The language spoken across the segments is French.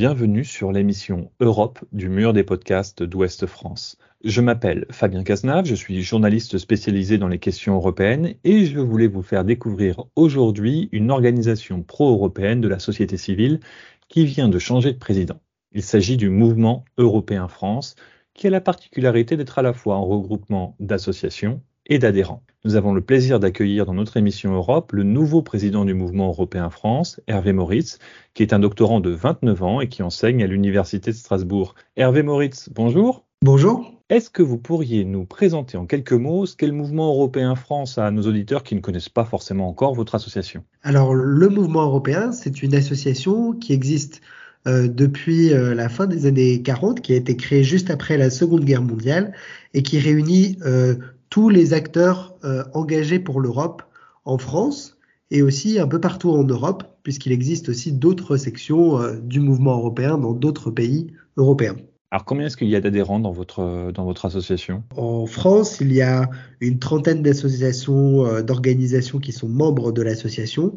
Bienvenue sur l'émission Europe du mur des podcasts d'Ouest France. Je m'appelle Fabien Cazenave, je suis journaliste spécialisé dans les questions européennes et je voulais vous faire découvrir aujourd'hui une organisation pro-européenne de la société civile qui vient de changer de président. Il s'agit du Mouvement Européen France, qui a la particularité d'être à la fois un regroupement d'associations et d'adhérents. Nous avons le plaisir d'accueillir dans notre émission Europe le nouveau président du mouvement européen France, Hervé Moritz, qui est un doctorant de 29 ans et qui enseigne à l'Université de Strasbourg. Hervé Moritz, bonjour. Bonjour. Est-ce que vous pourriez nous présenter en quelques mots ce qu'est le mouvement européen France à nos auditeurs qui ne connaissent pas forcément encore votre association? Alors, le mouvement européen, c'est une association qui existe euh, depuis euh, la fin des années 40, qui a été créée juste après la Seconde Guerre mondiale et qui réunit euh, tous les acteurs euh, engagés pour l'Europe en France et aussi un peu partout en Europe, puisqu'il existe aussi d'autres sections euh, du mouvement européen dans d'autres pays européens. Alors combien est-ce qu'il y a d'adhérents dans votre, dans votre association? En France, il y a une trentaine d'associations, euh, d'organisations qui sont membres de l'association.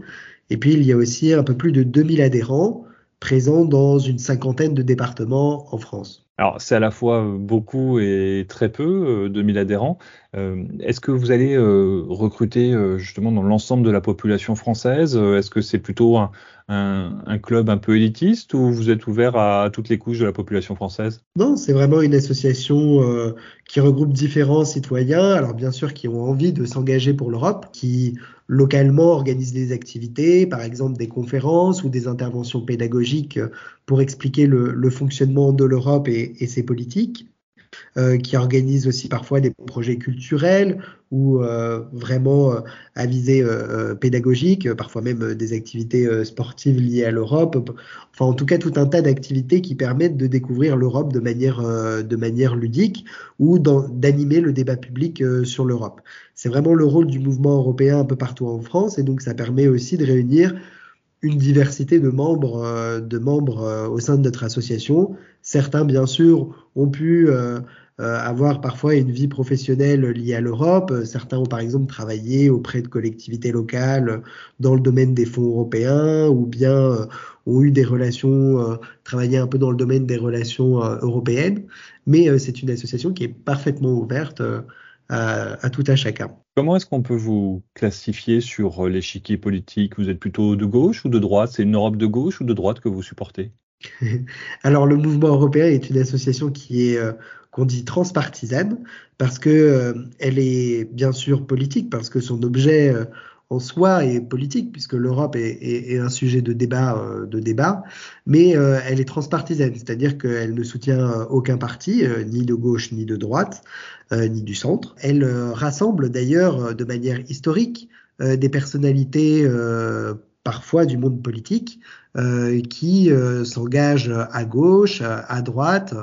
Et puis il y a aussi un peu plus de 2000 adhérents présents dans une cinquantaine de départements en France. Alors, c'est à la fois euh, beaucoup et très peu, 2000 euh, adhérents. Euh, est-ce que vous allez recruter justement dans l'ensemble de la population française? Est-ce que c'est plutôt un, club un peu élitiste ou vous êtes ouvert à, toutes les couches de la population française? Non, c'est vraiment une association qui regroupe différents citoyens, alors bien sûr qui ont envie de s'engager pour l'Europe, qui localement organisent des activités, par exemple des conférences ou des interventions pédagogiques pour expliquer le, fonctionnement de l'Europe et, et ses politiques. Euh, qui organise aussi parfois des projets culturels ou euh, vraiment euh, à visée pédagogique, parfois même des activités sportives liées à l'Europe. Enfin, en tout cas, tout un tas d'activités qui permettent de découvrir l'Europe de manière, de manière ludique ou d'animer le débat public sur l'Europe. C'est vraiment le rôle du mouvement européen un peu partout en France et donc ça permet aussi de réunir une diversité de membres, de membres au sein de notre association. Certains, bien sûr, ont pu euh, avoir parfois une vie professionnelle liée à l'Europe. Certains ont par exemple travaillé auprès de collectivités locales dans le domaine des fonds européens ou bien euh, ont eu des relations, euh, travaillé un peu dans le domaine des relations européennes. Mais c'est une association qui est parfaitement ouverte à, à, tout à chacun. Comment est-ce qu'on peut vous classifier sur l'échiquier politique? Vous êtes plutôt de gauche ou de droite? C'est une Europe de gauche ou de droite que vous supportez? Alors le mouvement européen est une association qui est qu'on dit transpartisane parce que euh, elle est bien sûr politique parce que son objet euh, en soi est politique puisque l'Europe est, un sujet de débat euh, de débat mais elle est transpartisane c'est-à-dire qu'elle ne soutient aucun parti ni de gauche ni de droite ni du centre. Elle rassemble d'ailleurs de manière historique des personnalités parfois du monde politique qui s'engagent à gauche à droite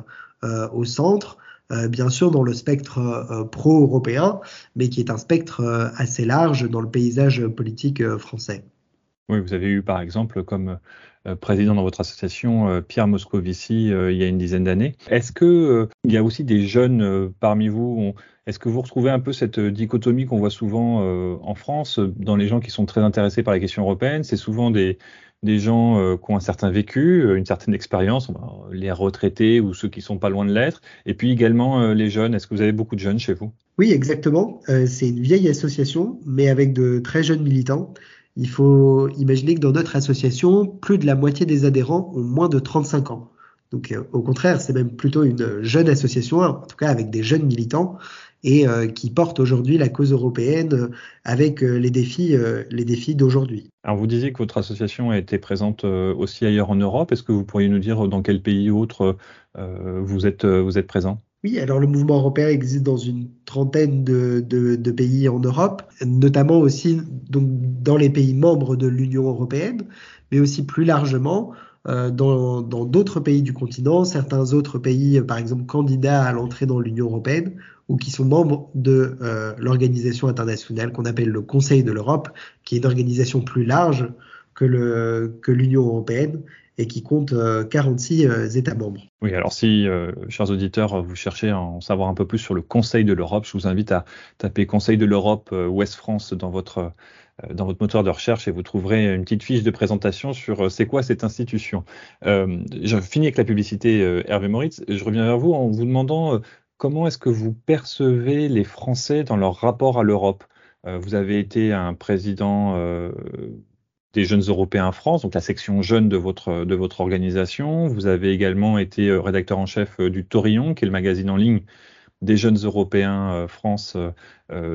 au centre euh, bien sûr dans le spectre euh, pro-européen, mais qui est un spectre euh, assez large dans le paysage politique français. Oui, vous avez eu par exemple comme président dans votre association Pierre Moscovici il y a une dizaine d'années. Est-ce que il y a aussi des jeunes parmi vous Est-ce que vous retrouvez un peu cette dichotomie qu'on voit souvent en France dans les gens qui sont très intéressés par les questions européennes? C'est souvent des des gens euh, qui ont un certain vécu, euh, une certaine expérience, les retraités ou ceux qui sont pas loin de l'être, et puis également euh, les jeunes. Est-ce que vous avez beaucoup de jeunes chez vous? Oui, exactement. c'est une vieille association, mais avec de très jeunes militants. Il faut imaginer que dans notre association, plus de la moitié des adhérents ont moins de 35 ans. Donc au contraire, c'est même plutôt une jeune association, en tout cas avec des jeunes militants et euh, qui porte aujourd'hui la cause européenne euh, avec euh, les défis, les défis d'aujourd'hui. Alors vous disiez que votre association a été présente aussi ailleurs en Europe. Est-ce que vous pourriez nous dire dans quel pays autre vous êtes, vous êtes présent? Oui, alors le mouvement européen existe dans une trentaine de, de, de, pays en Europe, notamment aussi donc, dans les pays membres de l'Union européenne, mais aussi plus largement euh, dans d'autres pays du continent, certains autres pays, par exemple, candidats à l'entrée dans l'Union européenne ou qui sont membres de euh, l'organisation internationale qu'on appelle le Conseil de l'Europe, qui est une organisation plus large que l'Union européenne et qui compte 46 euh, États membres. Oui, alors si, chers auditeurs, vous cherchez à en savoir un peu plus sur le Conseil de l'Europe, je vous invite à taper Conseil de l'Europe Ouest France dans votre dans votre moteur de recherche et vous trouverez une petite fiche de présentation sur c'est quoi cette institution. je finis avec la publicité Hervé Moritz. Je reviens vers vous en vous demandant comment est-ce que vous percevez les Français dans leur rapport à l'Europe? vous avez été un président des jeunes européens en France, donc la section jeune de votre, de votre organisation. Vous avez également été euh, rédacteur en chef euh, du Torillon, qui est le magazine en ligne des jeunes européens euh, France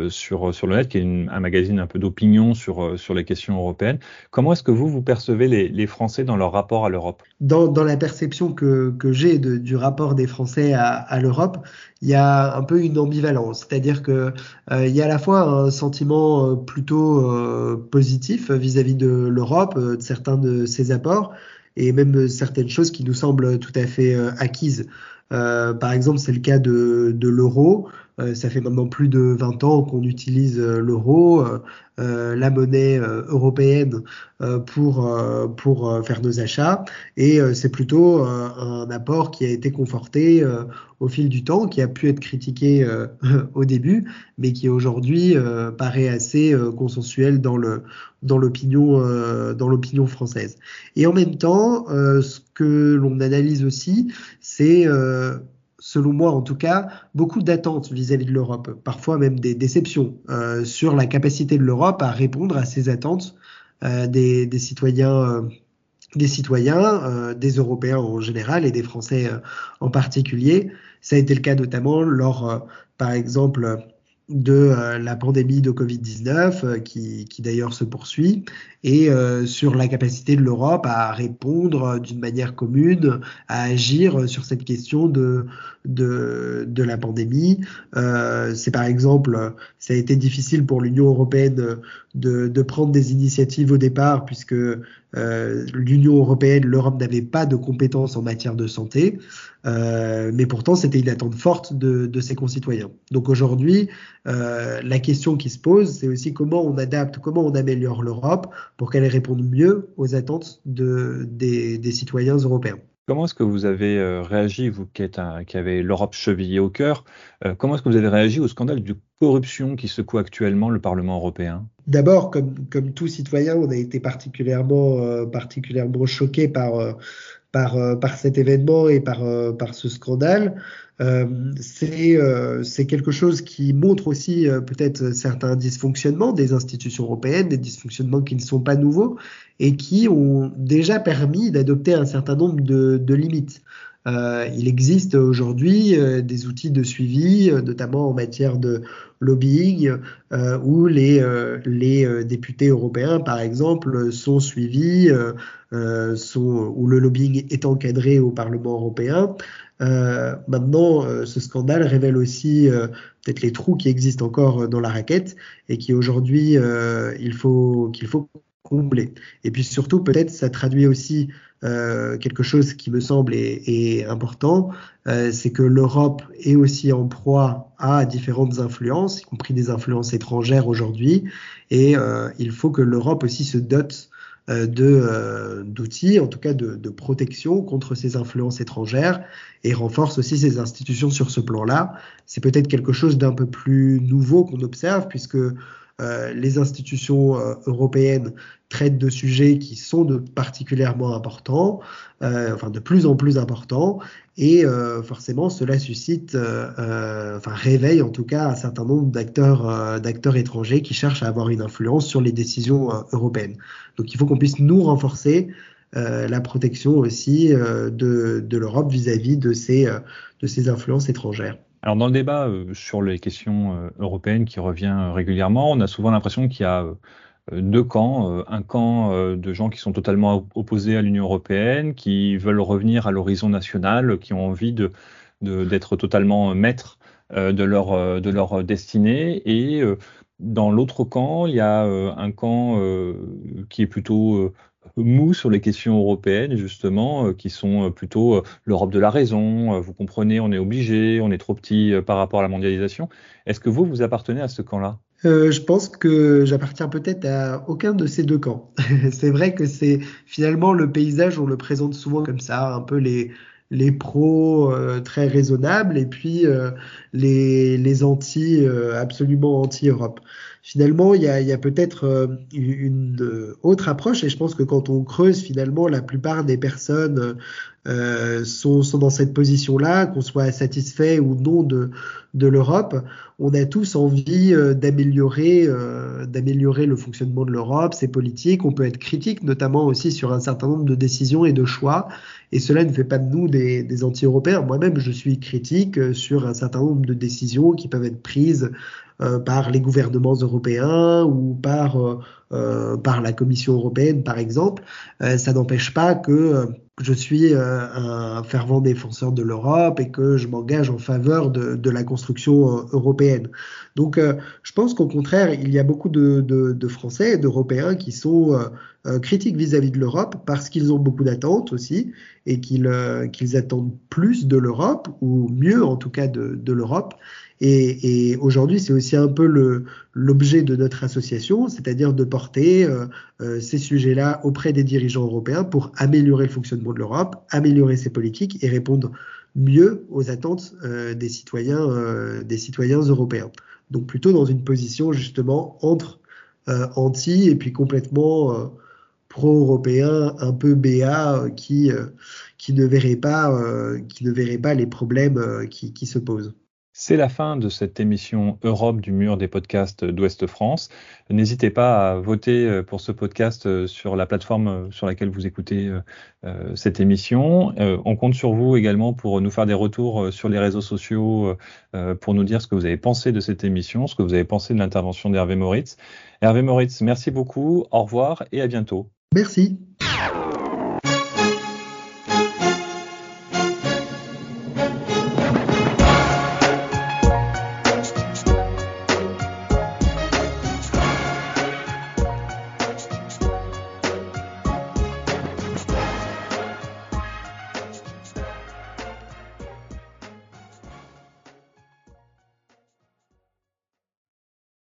sur, sur le net, qui est un magazine un peu d'opinion sur, sur les questions européennes. Comment est-ce que vous, vous percevez les, Français dans leur rapport à l'Europe? Dans, dans, la perception que, que j'ai du rapport des Français à, l'Europe, il y a un peu une ambivalence, c'est-à-dire que euh, il y a à la fois un sentiment euh, plutôt euh, positif vis-à-vis de l'Europe, de certains de ses apports, et même certaines choses qui nous semblent tout à fait acquises. Par exemple, c'est le cas de, de l'euro. Ça fait maintenant plus de 20 ans qu'on utilise l'euro. Euh, la monnaie euh, européenne euh, pour, pour faire nos achats. Et c'est plutôt un apport qui a été conforté au fil du temps, qui a pu être critiqué au début, mais qui aujourd'hui paraît assez consensuel dans le dans l'opinion dans l'opinion française. Et en même temps, ce que l'on analyse aussi, c'est selon moi en tout cas, beaucoup d'attentes vis-à-vis de l'Europe, parfois même des déceptions euh, sur la capacité de l'Europe à répondre à ces attentes euh, des, citoyens. Euh, des citoyens, des Européens en général et des Français en particulier. Ça a été le cas notamment lors, par exemple, de euh, la pandémie de Covid-19 euh, qui, qui d'ailleurs se poursuit et euh, sur la capacité de l'Europe à répondre d'une manière commune, à agir sur cette question de, de, de la pandémie. C'est par exemple, ça a été difficile pour l'Union européenne de, de, prendre des initiatives au départ puisque l'Union européenne, l'Europe n'avait pas de compétences en matière de santé. Euh, mais pourtant, c'était une attente forte de, ses concitoyens. Donc aujourd'hui, euh, la question qui se pose, c'est aussi comment on adapte, comment on améliore l'Europe pour qu'elle réponde mieux aux attentes de, des, des citoyens européens. Comment est-ce que vous avez euh, réagi, vous qui, avez l'Europe chevillée au cœur, euh, comment est-ce que vous avez réagi au scandale de corruption qui secoue actuellement le Parlement européen? D'abord, comme, tout citoyen, on a été particulièrement, euh, choqué par, par cet événement et par, euh, ce scandale. Euh, c'est quelque chose qui montre aussi peut-être certains dysfonctionnements des institutions européennes, des dysfonctionnements qui ne sont pas nouveaux et qui ont déjà permis d'adopter un certain nombre de limites. Euh, il existe aujourd'hui euh, des outils de suivi, euh, notamment en matière de lobbying, où les, députés européens, par exemple, sont suivis, où le lobbying est encadré au Parlement européen. maintenant, ce scandale révèle aussi peut-être les trous qui existent encore dans la raquette et qui aujourd'hui il faut qu'il faut combler. Et puis surtout, peut-être, ça traduit aussi euh, quelque chose qui me semble est, important, euh, c'est que l'Europe est aussi en proie à différentes influences, y compris des influences étrangères aujourd'hui, et euh, il faut que l'Europe aussi se dote d'outils, en tout cas de, protection contre ces influences étrangères et renforce aussi ses institutions sur ce plan-là. C'est peut-être quelque chose d'un peu plus nouveau qu'on observe puisque euh, les institutions euh, européennes traitent de sujets qui sont de particulièrement importants, euh, enfin de plus en plus importants, et forcément cela suscite, enfin réveille en tout cas un certain nombre d'acteurs, d'acteurs étrangers qui cherchent à avoir une influence sur les décisions européennes. Donc il faut qu'on puisse nous renforcer la protection aussi de, de l'Europe vis-à-vis de ces, de ces influences étrangères. Alors dans le débat euh, sur les questions euh, européennes qui revient euh, régulièrement, on a souvent l'impression qu'il y a deux camps, un camp de gens qui sont totalement opposés à l'Union européenne, qui veulent revenir à l'horizon national, qui ont envie de d'être totalement maîtres de leur de leur destinée. Et dans l'autre camp, il y a un camp qui est plutôt mou sur les questions européennes, justement, euh, qui sont euh, plutôt euh, l'Europe de la raison. vous comprenez, on est obligé, on est trop petit par rapport à la mondialisation. Est-ce que vous, vous appartenez à ce camp-là? Je pense que j'appartiens peut-être à aucun de ces deux camps. c'est vrai que c'est finalement le paysage, on le présente souvent comme ça, un peu les, les pros très raisonnables et puis les, les anti absolument anti-Europe. Finalement, il y a, a peut-être une autre approche et je pense que quand on creuse finalement, la plupart des personnes euh, sont, sont, dans cette position-là, qu'on soit satisfait ou non de, de l'Europe, on a tous envie euh, d'améliorer, euh, d'améliorer le fonctionnement de l'Europe, ses politiques. On peut être critique, notamment aussi sur un certain nombre de décisions et de choix. Et cela ne fait pas de nous des, des anti-européens. Moi-même, je suis critique euh, sur un certain nombre de décisions qui peuvent être prises euh, par les gouvernements européens ou par, euh, par la Commission européenne, par exemple. ça n'empêche pas que je suis euh, un fervent défenseur de l'Europe et que je m'engage en faveur de, de la construction euh, européenne. Donc, euh, je pense qu'au contraire, il y a beaucoup de, de, de Français et d'Européens qui sont critiques vis-à-vis de l'Europe parce qu'ils ont beaucoup d'attentes aussi et qu'ils qu'ils attendent plus de l'Europe ou mieux en tout cas de, de l'Europe. Et, et aujourd'hui, c'est aussi un peu le, l'objet de notre association, c'est-à-dire de porter euh, euh, ces sujets-là auprès des dirigeants européens pour améliorer le fonctionnement de l'Europe, améliorer ses politiques et répondre mieux aux attentes euh, des citoyens, euh, des citoyens européens. Donc plutôt dans une position justement entre euh, anti et puis complètement pro-européen, un peu BA, ne verrait pas, qui ne verrait pas les problèmes qui, se posent. C'est la fin de cette émission Europe du mur des podcasts d'Ouest France. N'hésitez pas à voter euh, pour ce podcast euh, sur la plateforme euh, sur laquelle vous écoutez cette émission. On compte sur vous également pour nous faire des retours sur les réseaux sociaux, pour nous dire ce que vous avez pensé de cette émission, ce que vous avez pensé de l'intervention d'Hervé Moritz. Hervé Moritz, merci beaucoup, au revoir et à bientôt. Merci.